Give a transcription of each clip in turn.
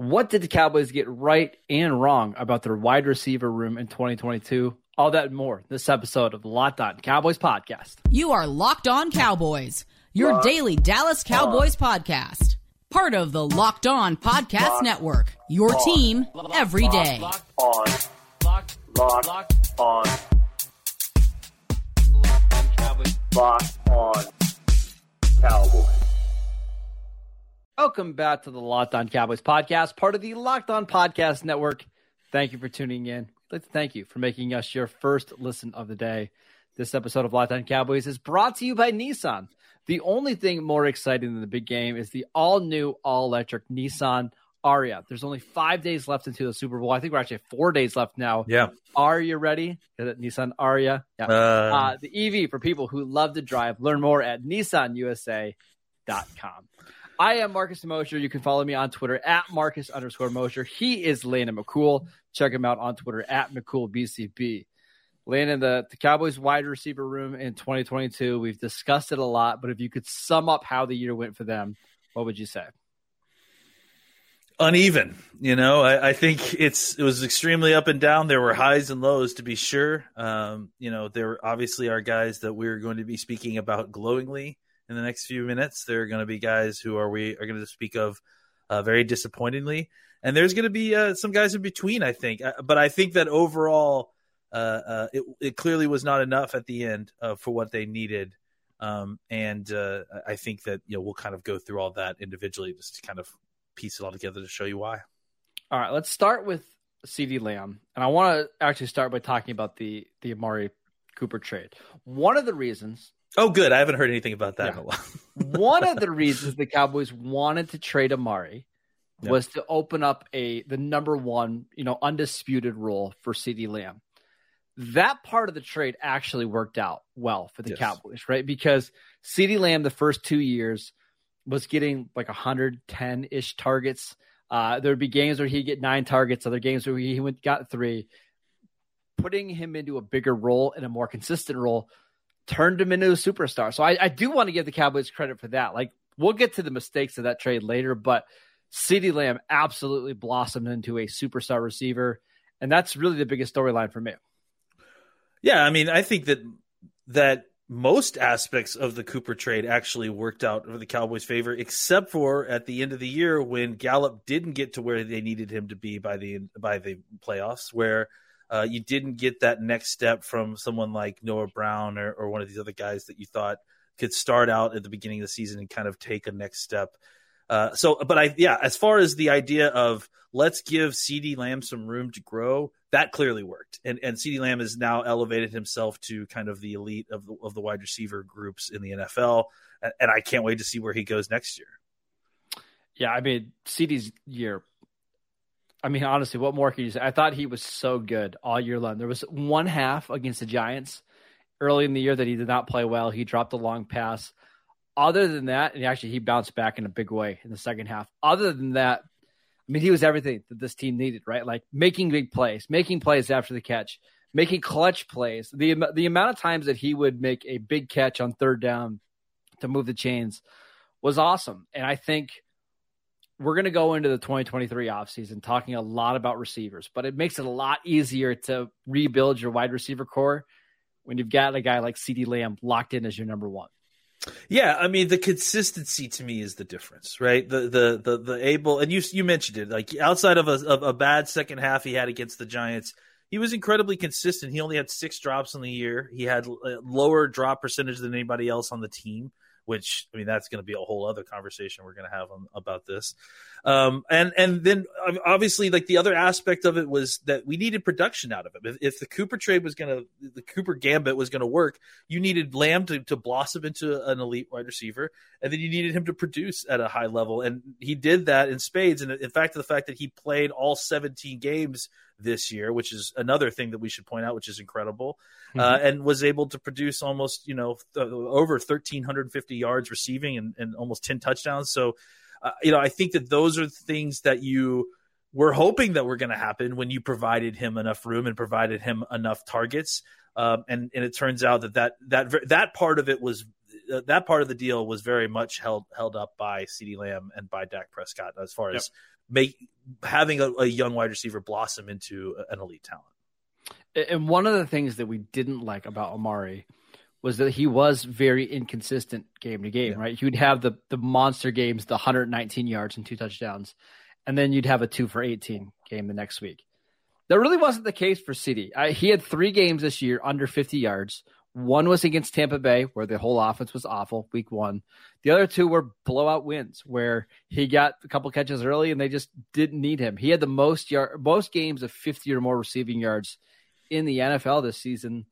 What did the Cowboys get right and wrong about their wide receiver room in 2022? All that and more this episode of the Locked On Cowboys podcast. You are Locked On Cowboys, your Locked daily Dallas Cowboys on. podcast. Part of the Locked On Podcast Locked Network. Your on. team every day. Locked on. Locked, Locked on. Locked on Cowboys. Welcome back to the Locked On Cowboys podcast, part of the Locked On Podcast Network. Thank you for tuning in. I'd like to thank you for making us your first listen of the day. This episode of Locked On Cowboys is brought to you by Nissan. The only thing more exciting than the big game is the all new, all electric Nissan Ariya. There's only five days left into the Super Bowl. I think we're actually four days left now. Yeah. Are you ready? Is it Nissan Ariya. Yeah. Uh, uh, the EV for people who love to drive. Learn more at nissanusa.com. I am Marcus Mosher. You can follow me on Twitter at Marcus underscore Mosher. He is Landon McCool. Check him out on Twitter at McCoolBCB. Landon, the, the Cowboys wide receiver room in 2022, we've discussed it a lot, but if you could sum up how the year went for them, what would you say? Uneven, you know. I, I think it's it was extremely up and down. There were highs and lows to be sure. Um, you know, there obviously are guys that we're going to be speaking about glowingly in the next few minutes. There are going to be guys who are we are going to speak of uh, very disappointingly, and there's going to be uh, some guys in between. I think, uh, but I think that overall, uh, uh, it, it clearly was not enough at the end uh, for what they needed. Um, and I think that you know we'll kind of go through all that individually, just to kind of piece it all together to show you why. All right, let's start with CeeDee Lamb, and I want to actually start by talking about the the Amari Cooper trade. One of the reasons Oh, good. I haven't heard anything about that yeah. in a while. One of the reasons the Cowboys wanted to trade Amari yep. was to open up a the number one, you know, undisputed role for CeeDee Lamb. That part of the trade actually worked out well for the yes. Cowboys, right? Because CeeDee Lamb the first two years was getting like 110 ish targets. Uh, there would be games where he'd get nine targets, other games where he went, got three. Putting him into a bigger role and a more consistent role turned him into a superstar. So I, I do want to give the Cowboys credit for that. Like we'll get to the mistakes of that trade later, but CeeDee Lamb absolutely blossomed into a superstar receiver, and that's really the biggest storyline for me. Yeah, I mean, I think that that most aspects of the Cooper trade actually worked out for the Cowboys' favor, except for at the end of the year when Gallup didn't get to where they needed him to be by the by the playoffs, where uh, you didn't get that next step from someone like Noah Brown or, or one of these other guys that you thought could start out at the beginning of the season and kind of take a next step. Uh, so, but I, yeah, as far as the idea of let's give CeeDee Lamb some room to grow, that clearly worked. And, and CeeDee Lamb has now elevated himself to kind of the elite of the, of the wide receiver groups in the NFL. And I can't wait to see where he goes next year. Yeah, I mean, CD's year I mean, honestly, what more can you say? I thought he was so good all year long. There was one half against the Giants early in the year that he did not play well. He dropped a long pass. Other than that, and actually he bounced back in a big way in the second half. Other than that, I mean, he was everything that this team needed, right? Like making big plays, making plays after the catch, making clutch plays. The the amount of times that he would make a big catch on third down to move the chains was awesome. And I think – we're going to go into the 2023 offseason talking a lot about receivers, but it makes it a lot easier to rebuild your wide receiver corps when you've got a guy like CeeDee Lamb locked in as your number one. Yeah, I mean the consistency to me is the difference, right? The the the the able and you you mentioned it like outside of a of a bad second half he had against the Giants, he was incredibly consistent. He only had six drops in the year. He had lower drop percentage than anybody else on the team which I mean that's going to be a whole other conversation we're going to have on, about this. Um, and and then obviously like the other aspect of it was that we needed production out of it. If, if the Cooper trade was going to the Cooper gambit was going to work, you needed Lamb to, to blossom into an elite wide receiver, and then you needed him to produce at a high level, and he did that in spades. And in fact, the fact that he played all 17 games this year, which is another thing that we should point out, which is incredible, uh, mm-hmm. uh, and was able to produce almost you know th- over 1,350 yards receiving and, and almost 10 touchdowns. So, uh, you know, I think that those are things that you were hoping that were going to happen when you provided him enough room and provided him enough targets. Um, and and it turns out that that that that part of it was uh, that part of the deal was very much held held up by CeeDee Lamb and by Dak Prescott as far yep. Make having a, a young wide receiver blossom into an elite talent. And one of the things that we didn't like about Amari was that he was very inconsistent game to game, yeah. right? You'd have the the monster games, the 119 yards and two touchdowns, and then you'd have a two for 18 game the next week. That really wasn't the case for CeeDee. I, he had three games this year under 50 yards. One was against Tampa Bay, where the whole offense was awful, week one. The other two were blowout wins, where he got a couple catches early and they just didn't need him. He had the most yard, most games of 50 or more receiving yards in the NFL this season.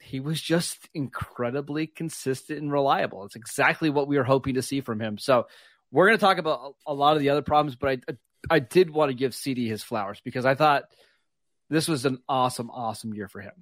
He was just incredibly consistent and reliable. It's exactly what we were hoping to see from him. So we're going to talk about a lot of the other problems, but I I did want to give CeeDee his flowers because I thought this was an awesome, awesome year for him.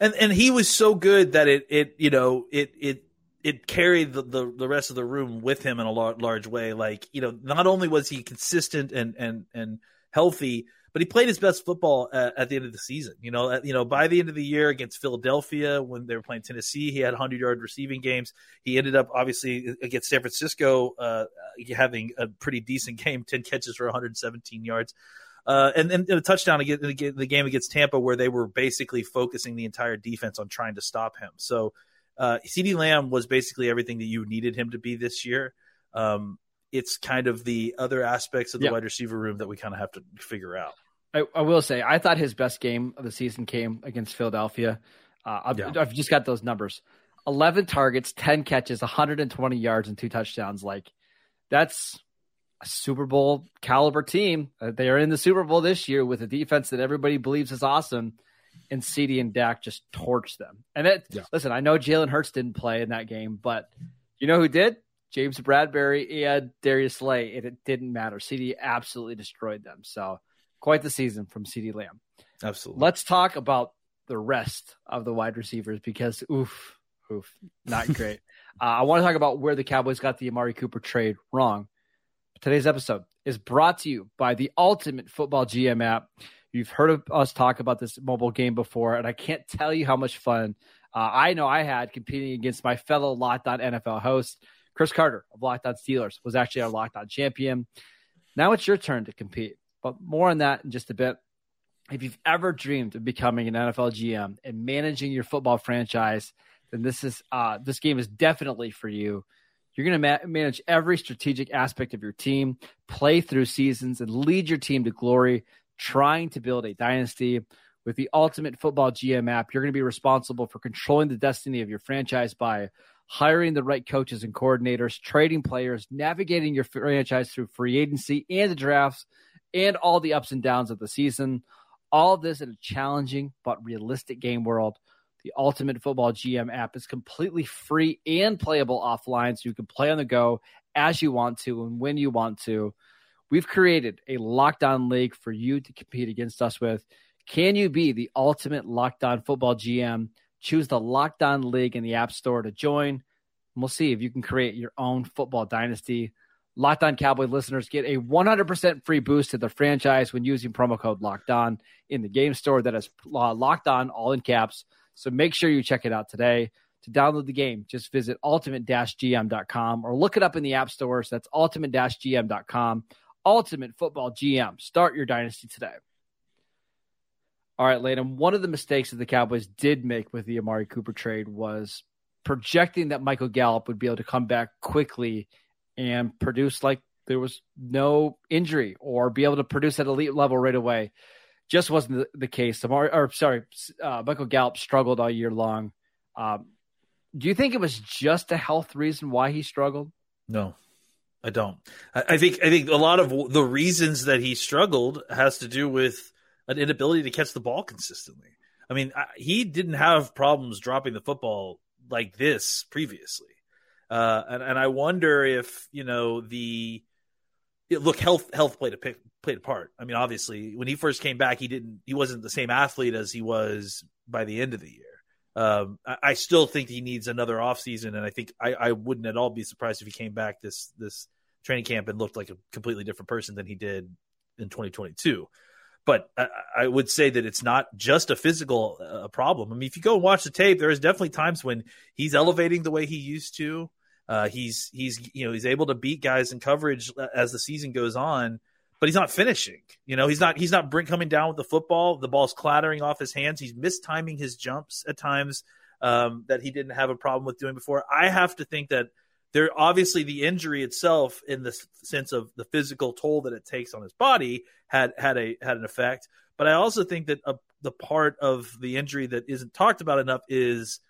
And and he was so good that it it you know it it it carried the, the, the rest of the room with him in a large, large way. Like you know, not only was he consistent and and and healthy, but he played his best football at, at, the end of the season. You know, at, you know, by the end of the year against Philadelphia when they were playing Tennessee, he had 100 yard receiving games. He ended up obviously against San Francisco uh, having a pretty decent game, 10 catches for 117 yards. Uh, and, and a touchdown against the game against Tampa, where they were basically focusing the entire defense on trying to stop him. So, uh, CeeDee Lamb was basically everything that you needed him to be this year. Um, it's kind of the other aspects of the yeah. wide receiver room that we kind of have to figure out. I, I, will say, I thought his best game of the season came against Philadelphia. Uh, I've, yeah. I've just got those numbers 11 targets, 10 catches, 120 yards, and two touchdowns. Like, that's Super Bowl caliber team. Uh, they are in the Super Bowl this year with a defense that everybody believes is awesome, and CeeDee and Dak just torch them. And it, yeah. listen, I know Jalen Hurts didn't play in that game, but you know who did? James Bradberry and Darius Slay, and it didn't matter. CeeDee absolutely destroyed them. So quite the season from CeeDee Lamb. Absolutely. Let's talk about the rest of the wide receivers because oof, oof, not great. uh, I want to talk about where the Cowboys got the Amari Cooper trade wrong. Today's episode is brought to you by the Ultimate Football GM app. You've heard of us talk about this mobile game before, and I can't tell you how much fun uh, I know I had competing against my fellow Locked On NFL host, Chris Carter of Locked On Steelers, was actually our Locked On champion. Now it's your turn to compete, but more on that in just a bit. If you've ever dreamed of becoming an NFL GM and managing your football franchise, then this is uh, this game is definitely for you. You're going to ma- manage every strategic aspect of your team, play through seasons, and lead your team to glory, trying to build a dynasty. With the Ultimate Football GM app, you're going to be responsible for controlling the destiny of your franchise by hiring the right coaches and coordinators, trading players, navigating your franchise through free agency and the drafts, and all the ups and downs of the season. All this in a challenging but realistic game world. The Ultimate Football GM app is completely free and playable offline, so you can play on the go as you want to and when you want to. We've created a Locked On League for you to compete against us with. Can you be the ultimate Locked On Football GM? Choose the Locked On League in the App Store to join. We'll see if you can create your own football dynasty. Locked On Cowboy listeners get a 100% free boost to their franchise when using promo code Locked On in the game store. That is uh, Locked On, all in caps. So make sure you check it out today. To download the game, just visit ultimate-gm.com or look it up in the app stores. That's ultimate-gm.com. Ultimate Football GM. Start your dynasty today. All right, Landon. One of the mistakes that the Cowboys did make with the Amari Cooper trade was projecting that Michael Gallup would be able to come back quickly and produce like there was no injury or be able to produce at elite level right away just wasn't the, case. Or sorry, uh, Michael Gallup struggled all year long. Um, do you think it was just a health reason why he struggled? No, I don't. I, I think I think a lot of the reasons that he struggled has to do with an inability to catch the ball consistently. I mean, I, he didn't have problems dropping the football like this previously, uh, and and I wonder if you know the look health health played a pick, played a part. I mean, obviously, when he first came back, he didn't he wasn't the same athlete as he was by the end of the year. Um, I, I, still think he needs another offseason, and I think I, I, wouldn't at all be surprised if he came back this this training camp and looked like a completely different person than he did in 2022. But I, I would say that it's not just a physical uh, problem. I mean, if you go and watch the tape, there is definitely times when he's elevating the way he used to. Uh, he's he's you know he's able to beat guys in coverage as the season goes on, but he's not finishing. You know, he's not he's not bring, coming down with the football. The ball's clattering off his hands. He's mistiming his jumps at times um, that he didn't have a problem with doing before. I have to think that there obviously the injury itself, in the sense of the physical toll that it takes on his body, had had a had an effect. But I also think that a, the part of the injury that isn't talked about enough is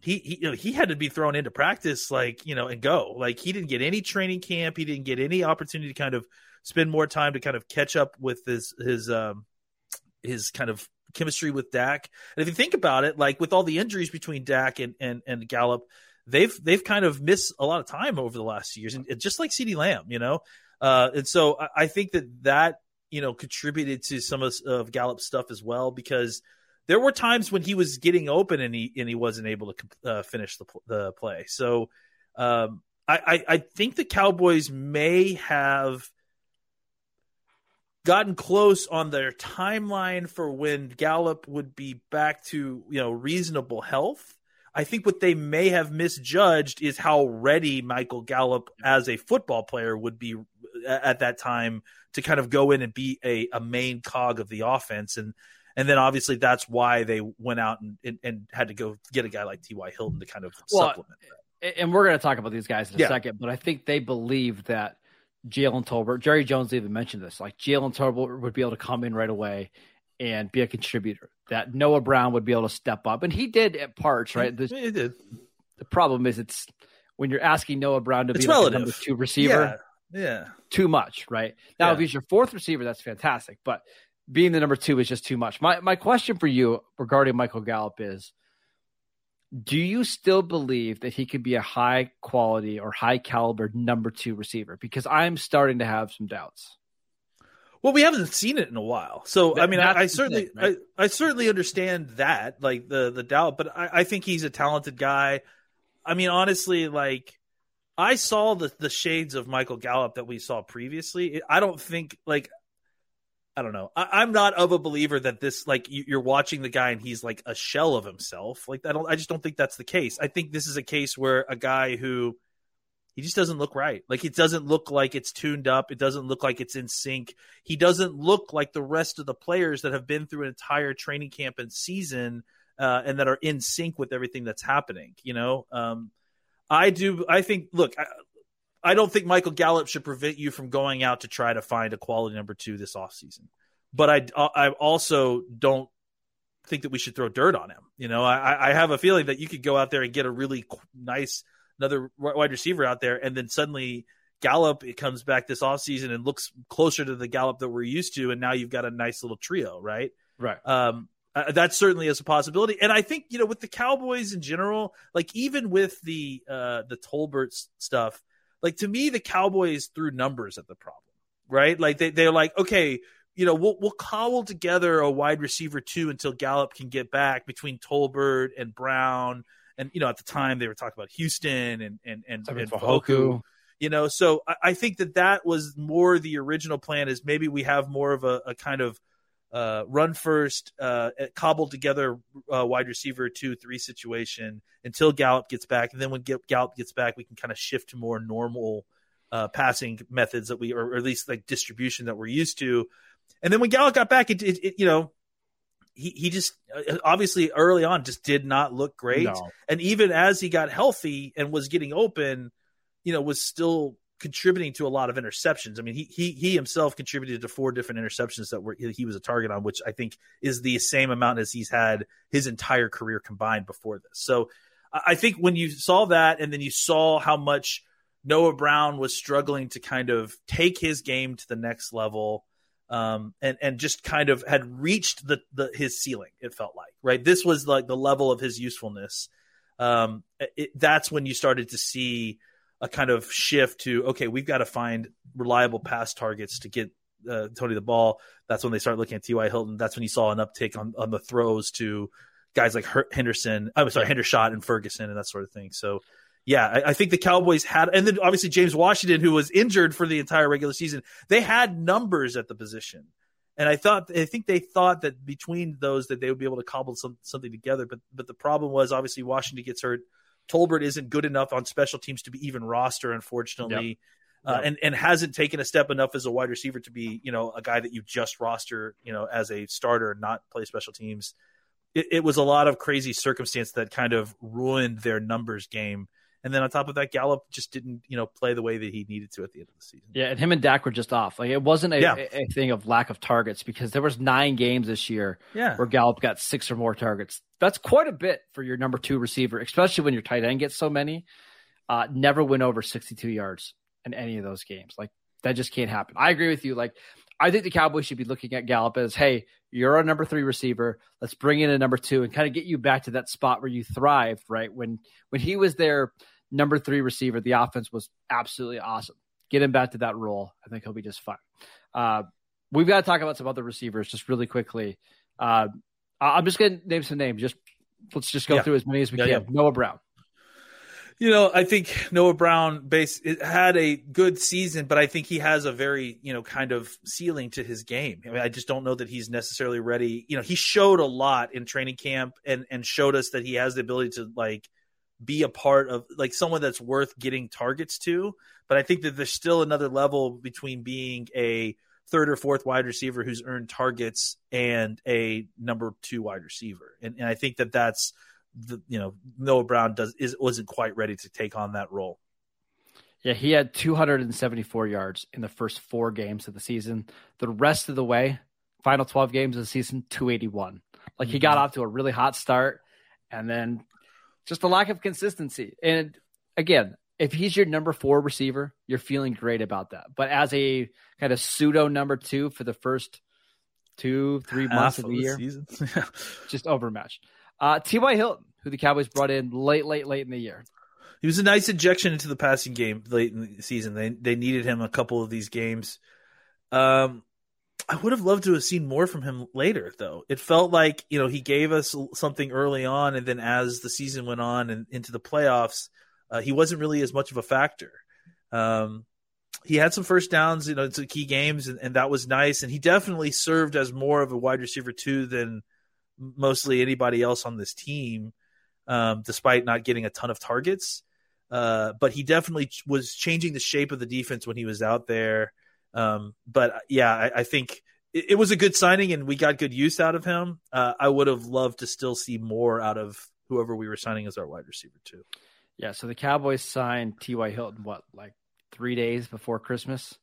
he he you know, he had to be thrown into practice like you know and go. Like he didn't get any training camp. He didn't get any opportunity to kind of spend more time to kind of catch up with his his um his kind of chemistry with Dak. And if you think about it like with all the injuries between Dak and and, and Gallup they've they've kind of missed a lot of time over the last years and just like CeeDee Lamb you know? Uh and so I, I think that that you know contributed to some of, of Gallup's stuff as well because there were times when he was getting open and he and he wasn't able to uh, finish the the play. So um, I, I, I think the Cowboys may have gotten close on their timeline for when Gallup would be back to you know reasonable health. I think what they may have misjudged is how ready Michael Gallup as a football player would be at that time to kind of go in and be a, a main cog of the offense. And and then obviously that's why they went out and, and, and had to go get a guy like T.Y. Hilton to kind of well, supplement that. And we're going to talk about these guys in a yeah. second, but I think they believe that Jalen Tolbert, Jerry Jones even mentioned this, like Jalen Tolbert would be able to come in right away and be a contributor. That Noah Brown would be able to step up, and he did at parts, right? The, he did. The problem is, it's when you're asking Noah Brown to it's be like number two receiver. Yeah. yeah. Too much, right? Now, yeah. if he's your fourth receiver, that's fantastic. But being the number two is just too much. My my question for you regarding Michael Gallup is do you still believe that he could be a high quality or high caliber number two receiver? Because I'm starting to have some doubts. Well, we haven't seen it in a while, so that, I mean, I, I certainly, thing, right? I, I, certainly understand that, like the the doubt, but I, I think he's a talented guy. I mean, honestly, like I saw the the shades of Michael Gallup that we saw previously. I don't think like I don't know. I, am not of a believer that this like you, are watching the guy and he's like a shell of himself. Like I don't. I just don't think that's the case. I think this is a case where a guy who he just doesn't look right. Like it doesn't look like it's tuned up. It doesn't look like it's in sync. He doesn't look like the rest of the players that have been through an entire training camp and season uh, and that are in sync with everything that's happening. You know, um, I do. I think. Look, I, I don't think Michael Gallup should prevent you from going out to try to find a quality number two this offseason. But I, I also don't think that we should throw dirt on him. You know, I, I have a feeling that you could go out there and get a really nice another wide receiver out there, and then suddenly Gallup it comes back this offseason and looks closer to the Gallup that we're used to, and now you've got a nice little trio, right? Right. Um, uh, that certainly is a possibility, and I think you know with the Cowboys in general, like even with the uh, the Tolbert stuff, like to me, the Cowboys threw numbers at the problem, right? Like they they're like, okay, you know, we'll we'll cobble together a wide receiver two until Gallup can get back between Tolbert and Brown, and you know, at the time they were talking about Houston and and and, and Fehoko. You know, so I, I think that that was more the original plan. Is maybe we have more of a, a kind of uh, run first, uh, cobbled together uh, wide receiver two three situation until Gallup gets back, and then when Gallup gets back, we can kind of shift to more normal uh, passing methods that we, or, at least like distribution that we're used to. And then when Gallup got back, it, it, it you know he he just uh, obviously early on just did not look great, no. and even as he got healthy and was getting open, you know, was still contributing to a lot of interceptions. I mean, he he he himself contributed to four different interceptions that were he was a target on, which I think is the same amount as he's had his entire career combined before this. So I think when you saw that, and then you saw how much Noah Brown was struggling to kind of take his game to the next level. Um, and and just kind of had reached the, the his ceiling. It felt like right. This was like the level of his usefulness. Um, it, that's when you started to see a kind of shift to okay, we've got to find reliable pass targets to get uh, Tony the ball. That's when they start looking at T.Y. Hilton. That's when you saw an uptick on, on the throws to guys like Henderson. I'm sorry, Hendershot and Ferguson and that sort of thing. So, yeah, I, I, think the Cowboys had, and then obviously James Washington, who was injured for the entire regular season, they had numbers at the position. And I thought, I think they thought that between those that they would be able to cobble some, something together. But, but the problem was obviously Washington gets hurt. Tolbert isn't good enough on special teams to be even roster, unfortunately. uh, Yep. and and hasn't taken a step enough as a wide receiver to be you know a guy that you just roster you know as a starter, not play special teams. It, it was a lot of crazy circumstance that kind of ruined their numbers game. And then on top of that, Gallup just didn't you know play the way that he needed to at the end of the season. Yeah, and him and Dak were just off. Like it wasn't a, Yeah. a, a thing of lack of targets because there was nine games this year Yeah, where Gallup got six or more targets. That's quite a bit for your number two receiver, especially when your tight end gets so many. Uh, never went over 62 yards in any of those games. Like that just can't happen. I agree with you. Like I think the Cowboys should be looking at Gallup as, hey, you're a number three receiver. Let's bring in a number two and kind of get you back to that spot where you thrived, right? When when he was their number three receiver, the offense was absolutely awesome. Get him back to that role. I think he'll be just fine. Uh, we've got to talk about some other receivers just really quickly. Uh, I'm just going to name some names. Just let's just go Yeah. through as many as we Yeah, can. Noah Brown. You know, I think Noah Brown base it had a good season, but I think he has a very, you know, kind of ceiling to his game. I mean, I just don't know that he's necessarily ready. You know, he showed a lot in training camp and and showed us that he has the ability to like be a part of like someone that's worth getting targets to. But I think that there's still another level between being a third or fourth wide receiver who's earned targets and a number two wide receiver. And, and I think that that's the you know Noah Brown does is wasn't quite ready to take on that role. Yeah, he had 274 yards in the first four games of the season. The rest of the way, final 12 games of the season, 281. Like he got Mhm. off to a really hot start and then just a lack of consistency. And again, if he's your number four receiver, you're feeling great about that. But as a kind of pseudo number two for the first two, three months Half of the year, just overmatched. Uh, T.Y. Hilton, who the Cowboys brought in late, late, late in the year. he was a nice injection into the passing game late in the season. They they needed him a couple of these games. Um, I would have loved to have seen more from him later, though. It felt like you know he gave us something early on, and then as the season went on and into the playoffs, uh, he wasn't really as much of a factor. Um, he had some first downs, you know, to key games, and, and that was nice. And he definitely served as more of a wide receiver two than mostly anybody else on this team, um, despite not getting a ton of targets. Uh, but he definitely was changing the shape of the defense when he was out there. Um, but uh, yeah, I, I think it, it was a good signing, and we got good use out of him. Uh, I would have loved to still see more out of whoever we were signing as our wide receiver two. Yeah, so the Cowboys signed T.Y. Hilton, what, like three days before Christmas?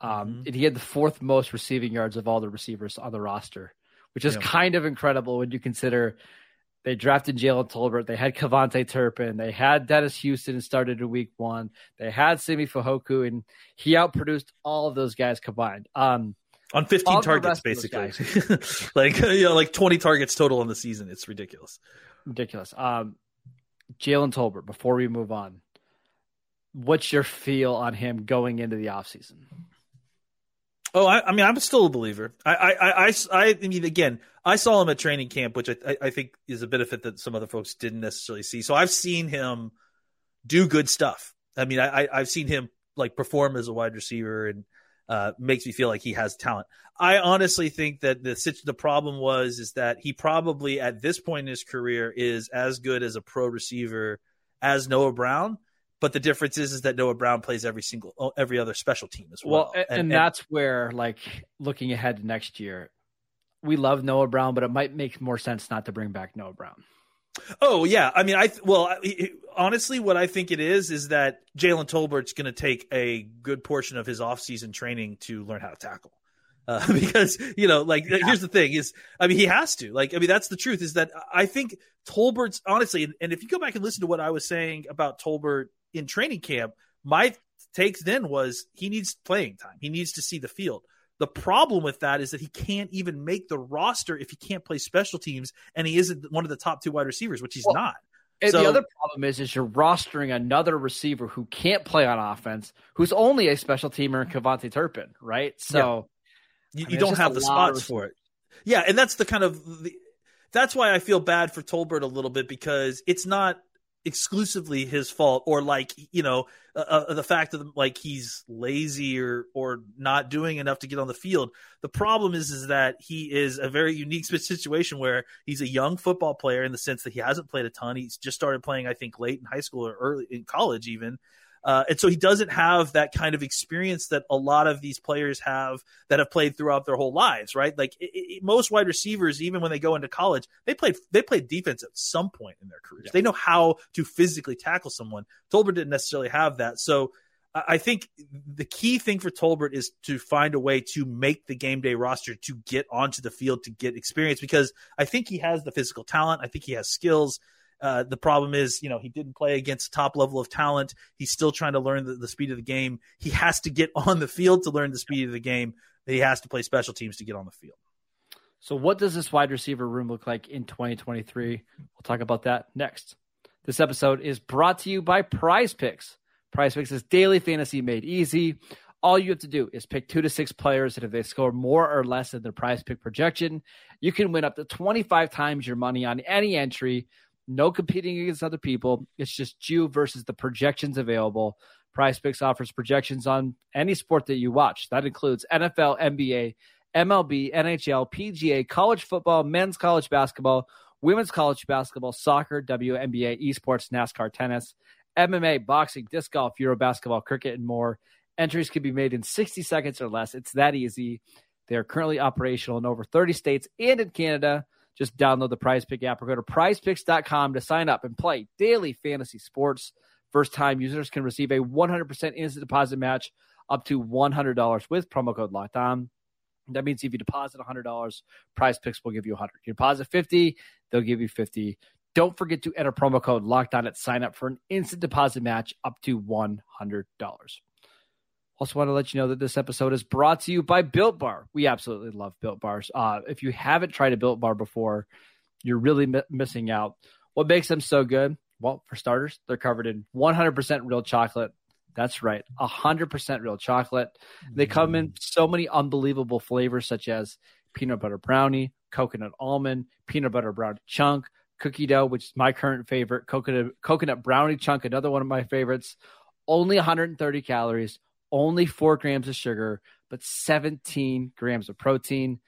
Um, Mhm. And he had the fourth most receiving yards of all the receivers on the roster, which is Yeah. kind of incredible when you consider they drafted Jalen Tolbert, they had KaVontae Turpin, they had Dennis Houston and started in week one, they had Simi Fehoko, and he outproduced all of those guys combined. Um, On 15 targets, rest of those basically, like you know, like 20 targets total on the season. It's ridiculous. ridiculous. Um, Jalen Tolbert, before we move on, what's your feel on him going into the offseason? Oh, I, I mean, I'm still a believer. I, I, I, I, I mean, again, I saw him at training camp, which I, I- think is a benefit that some other folks didn't necessarily see. So I've seen him do good stuff. I mean, I, I, I've seen him like perform as a wide receiver and uh, makes me feel like he has talent. I honestly think that the the problem was is that he probably at this point in his career is as good as a pro receiver as Noah Brown. But the difference is, is that Noah Brown plays every single, every other special team as well. Well, and, and that's where, like, looking ahead to next year, we love Noah Brown, but it might make more sense not to bring back Noah Brown. Oh yeah, I mean, I th- well, I, honestly, what I think it is is that Jalen Tolbert's going to take a good portion of his offseason training to learn how to tackle. Uh, because you know, like, here's the thing: is I mean, he has to. Like, I mean, that's the truth. Is that I think Tolbert's honestly, and, and if you go back and listen to what I was saying about Tolbert in training camp, my takes then was he needs playing time. He needs to see the field. The problem with that is that he can't even make the roster if he can't play special teams, and he isn't one of the top two wide receivers, which he's Well, not. And So- the other problem is, is you're rostering another receiver who can't play on offense, who's only a special teamer in KaVontae Turpin, right? So You, I mean, you don't have the spots for it. Yeah, and that's the kind of the, that's why I feel bad for Tolbert a little bit because it's not exclusively his fault or like you know uh, uh, the fact that like he's lazy or or not doing enough to get on the field. The problem is is that he is a very unique situation where he's a young football player in the sense that he hasn't played a ton. He's just started playing, I think, late in high school or early in college even. Uh, and so he doesn't have that kind of experience that a lot of these players have that have played throughout their whole lives, right? Like it, it, most wide receivers, even when they go into college, they played they played defense at some point in their careers. Yeah. They know how to physically tackle someone. Tolbert didn't necessarily have that, so. I think the key thing for Tolbert is to find a way to make the game day roster to get onto the field to get experience because I think he has the physical talent. I think he has skills. Uh, the problem is, you know, he didn't play against top level of talent. He's still trying to learn the, the, speed of the game. He has to get on the field to learn the speed of the game. He has to play special teams to get on the field. So, what does this wide receiver room look like in 2023? We'll talk about that next. This episode is brought to you by Prize Picks. Prize Picks is daily fantasy made easy. All you have to do is pick two to six players, and if they score more or less than their prize pick projection, you can win up to 25 times your money on any entry no competing against other people. It's just you versus the projections available. Prize Picks offers projections on any sport that you watch. That includes NFL, NBA, MLB, NHL, PGA, college football, men's college basketball, women's college basketball, soccer, WNBA, esports, NASCAR, tennis, MMA, boxing, disc golf, Euro basketball, cricket, and more. Entries can be made in 60 seconds or less. It's that easy. They are currently operational in over 30 states and in Canada. Just download the Prize Pick app or go to prizepicks.com to sign up and play daily fantasy sports. First time users can receive a 100% instant deposit match up to $100 with promo code locked on. That means if you deposit $100, Prize Picks will give you 100. You deposit 50, they'll give you 50. Don't forget to enter promo code locked on at sign up for an instant deposit match up to $100. Also, want to let you know that this episode is brought to you by Built Bar. We absolutely love Built Bars. Uh, if you haven't tried a Built Bar before, you're really mi- missing out. What makes them so good? Well, for starters, they're covered in 100% real chocolate. That's right, 100% real chocolate. They come in so many unbelievable flavors, such as peanut butter brownie, coconut almond, peanut butter brownie chunk, cookie dough, which is my current favorite, coconut coconut brownie chunk, another one of my favorites. Only 130 calories only four grams of sugar, but 17 grams of protein.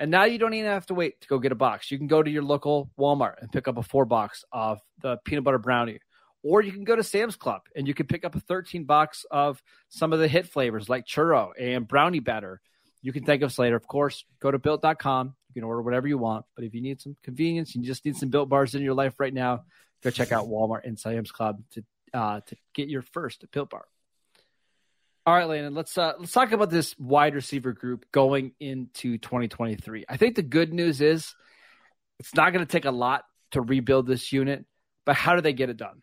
And now you don't even have to wait to go get a box. You can go to your local Walmart and pick up a four box of the peanut butter brownie. Or you can go to Sam's Club and you can pick up a 13 box of some of the hit flavors like churro and brownie batter. You can thank us later. Of course, go to built.com. You can order whatever you want. But if you need some convenience, you just need some built bars in your life right now, go check out Walmart and Sam's Club to, uh, to get your first built bar. All right, Landon, let's uh, let's talk about this wide receiver group going into 2023. I think the good news is it's not going to take a lot to rebuild this unit, but how do they get it done?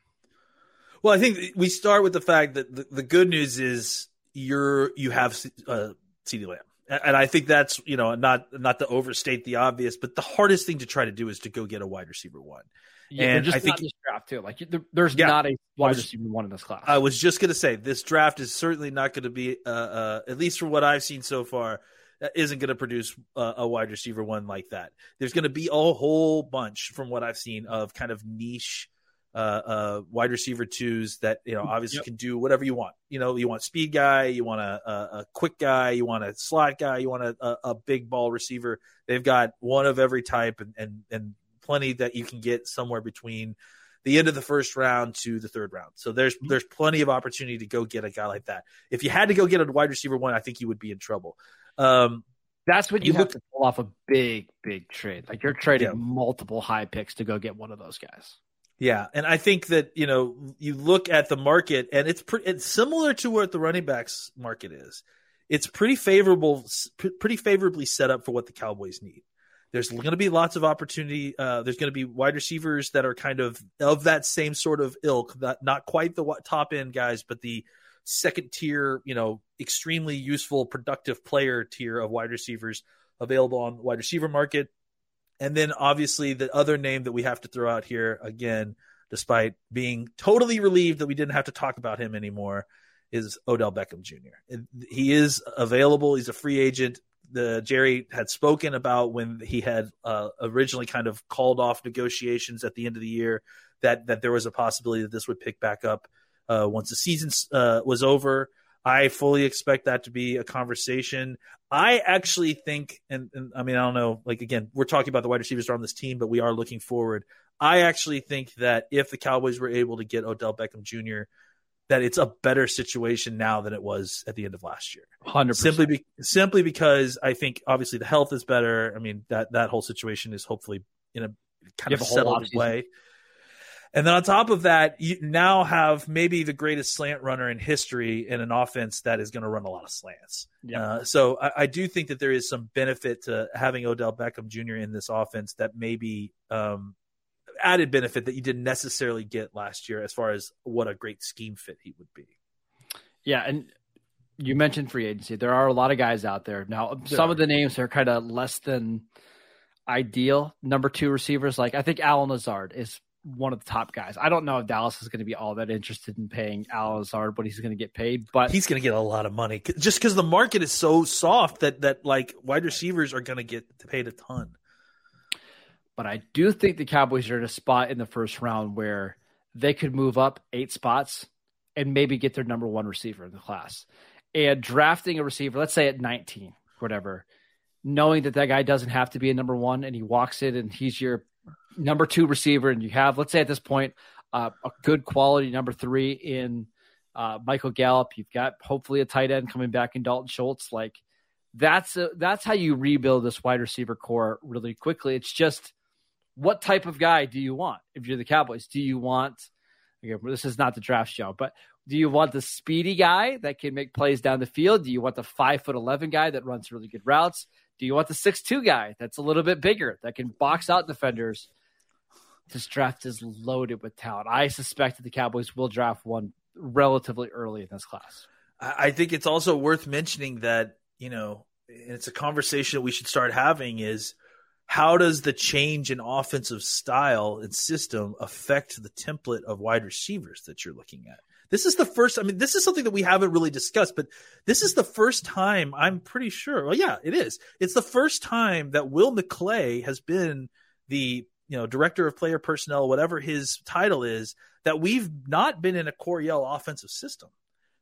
Well, I think we start with the fact that the, the good news is you're you have uh, CeeDee Lamb, and I think that's you know not not to overstate the obvious, but the hardest thing to try to do is to go get a wide receiver one. Yeah, and I think draft too. Like there's yeah, not a wide receiver one in this class. I was just going to say this draft is certainly not going to be, uh, uh, at least from what I've seen so far, isn't going to produce uh, a wide receiver one like that. There's going to be a whole bunch from what I've seen of kind of niche. Uh, uh, wide receiver twos that you know obviously yep. can do whatever you want. You know, you want speed guy, you want a, a, a quick guy, you want a slot guy, you want a, a, a, big ball receiver. They've got one of every type, and and and plenty that you can get somewhere between the end of the first round to the third round. So there's mm-hmm. there's plenty of opportunity to go get a guy like that. If you had to go get a wide receiver one, I think you would be in trouble. Um, that's when you, you have look, to pull off a big, big trade. Like you're trading yeah. multiple high picks to go get one of those guys. Yeah, and I think that you know you look at the market, and it's pretty it's similar to what the running backs market is. It's pretty favorable, pretty favorably set up for what the Cowboys need. There's going to be lots of opportunity. Uh, there's going to be wide receivers that are kind of of that same sort of ilk, that not quite the top end guys, but the second tier, you know, extremely useful, productive player tier of wide receivers available on wide receiver market. And then obviously the other name that we have to throw out here again, despite being totally relieved that we didn't have to talk about him anymore, is Odell Beckham Jr. He is available. He's a free agent the Jerry had spoken about when he had uh, originally kind of called off negotiations at the end of the year that that there was a possibility that this would pick back up uh, once the season uh, was over. I fully expect that to be a conversation. I actually think, and, and, I mean, I don't know, like again, we're talking about the wide receivers on this team, but we are looking forward. I actually think that if the Cowboys were able to get Odell Beckham Jr., that it's a better situation now than it was at the end of last year. Hundred Simply, be, simply because I think obviously the health is better. I mean that that whole situation is hopefully in a kind You of a settled way. And then on top of that, you now have maybe the greatest slant runner in history in an offense that is going to run a lot of slants. Yeah. Uh, so I, I do think that there is some benefit to having Odell Beckham Jr. in this offense that maybe um, added benefit that you didn't necessarily get last year as far as what a great scheme fit he would be. Yeah, and you mentioned free agency. There are a lot of guys out there now. There some are. of the names are kind of less than ideal. Number two receivers, like I think Allen Lazard is one of the top guys. I don't know if Dallas is going to be all that interested in paying Allen Lazard what he's going to get paid, but He's going to get a lot of money just because the market is so soft that that like wide receivers are going to get paid a ton. But I do think the Cowboys are in a spot in the first round where they could move up eight spots and maybe get their number one receiver in the class. And drafting a receiver, let's say at 19, whatever, knowing that that guy doesn't have to be a number one and he walks in and he's your number two receiver, and you have, let's say at this point, uh, a good quality number three in uh, Michael Gallup. You've got hopefully a tight end coming back in Dalton Schultz. Like that's a, that's how you rebuild this wide receiver corps really quickly. It's just what type of guy do you want if you're the Cowboys? Do you want again, this is not the draft show, but do you want the speedy guy that can make plays down the field? Do you want the five foot eleven guy that runs really good routes? Do you want the six two guy that's a little bit bigger that can box out defenders? This draft is loaded with talent. I suspect that the Cowboys will draft one relatively early in this class. I I think it's also worth mentioning that, you know, and it's a conversation that we should start having is how does the change in offensive style and system affect the template of wide receivers that you're looking at? This is the first, I mean, this is something that we haven't really discussed, but this is the first time I'm pretty sure. Well, yeah, it is. It's the first time that Will McClay has been the, you know, director of player personnel, whatever his title is, that we've not been in a Coryell offensive system.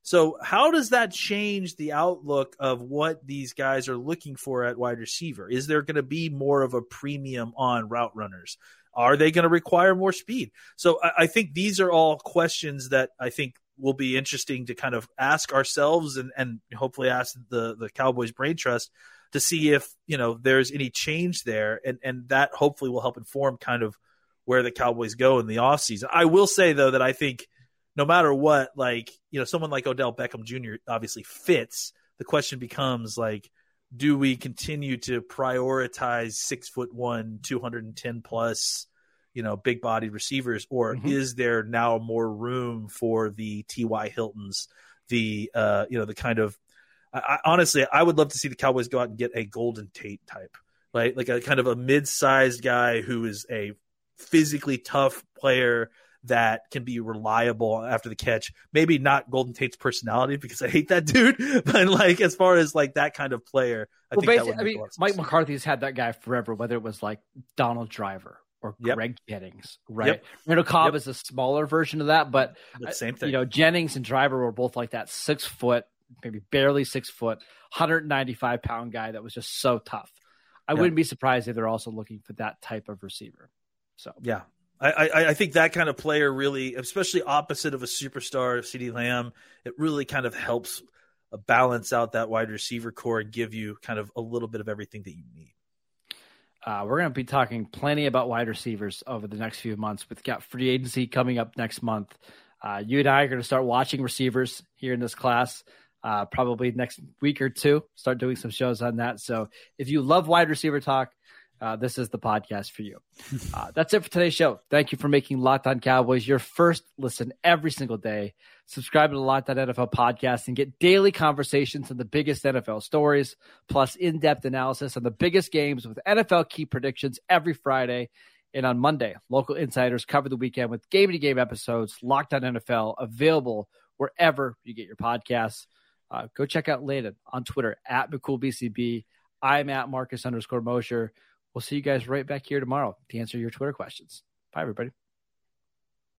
So how does that change the outlook of what these guys are looking for at wide receiver? Is there going to be more of a premium on route runners? Are they going to require more speed? So I, I think these are all questions that I think will be interesting to kind of ask ourselves and, and hopefully ask the, the Cowboys brain trust to see if, you know, there's any change there. And, and that hopefully will help inform kind of where the Cowboys go in the offseason. I will say though that I think no matter what, like, you know, someone like Odell Beckham Jr. obviously fits. The question becomes like, do we continue to prioritize six foot one, 210 plus, you know, big bodied receivers, or Mhm. is there now more room for the T.Y. Hiltons, the, uh, you know, the kind of, I, I, honestly, I would love to see the Cowboys go out and get a Golden Tate type, right? Like a kind of a mid sized guy who is a physically tough player that can be reliable after the catch. Maybe not Golden Tate's personality because I hate that dude, but like as far as like that kind of player, I well, think that basically, would I mean, Mike. McCarthy's had that guy forever, whether it was like Donald Driver or Yep. Greg Jennings, right? Yep. Randall Cobb Yep. is a smaller version of that, but But uh, same thing. you know, Jennings and Driver were both like that six foot, maybe barely six foot, 195 pound guy that was just so tough. I wouldn't be surprised if they're also looking for that type of receiver. So Yeah. I, I, I think that kind of player really, especially opposite of a superstar, CeeDee Lamb, it really kind of helps uh, balance out that wide receiver corps and give you kind of a little bit of everything that you need. uh, we're going to be talking plenty about wide receivers over the next few months. We've got free agency coming up next month. Uh, you and I are going to start watching receivers here in this class. Uh, probably next week or two, start doing some shows on that. So if you love wide receiver talk, uh, this is the podcast for you. Uh, that's it for today's show. Thank you for making Locked On Cowboys your first listen every single day. Subscribe to the Locked On NFL podcast and get daily conversations on the biggest NFL stories, plus in depth analysis on the biggest games with NFL key predictions every Friday. And on Monday, local insiders cover the weekend with game to game episodes, Locked On NFL, available wherever you get your podcasts. Uh, go check out Landon on Twitter at McCoolBCB. I'm at Marcus underscore Mosher. We'll see you guys right back here tomorrow to answer your Twitter questions. Bye, everybody.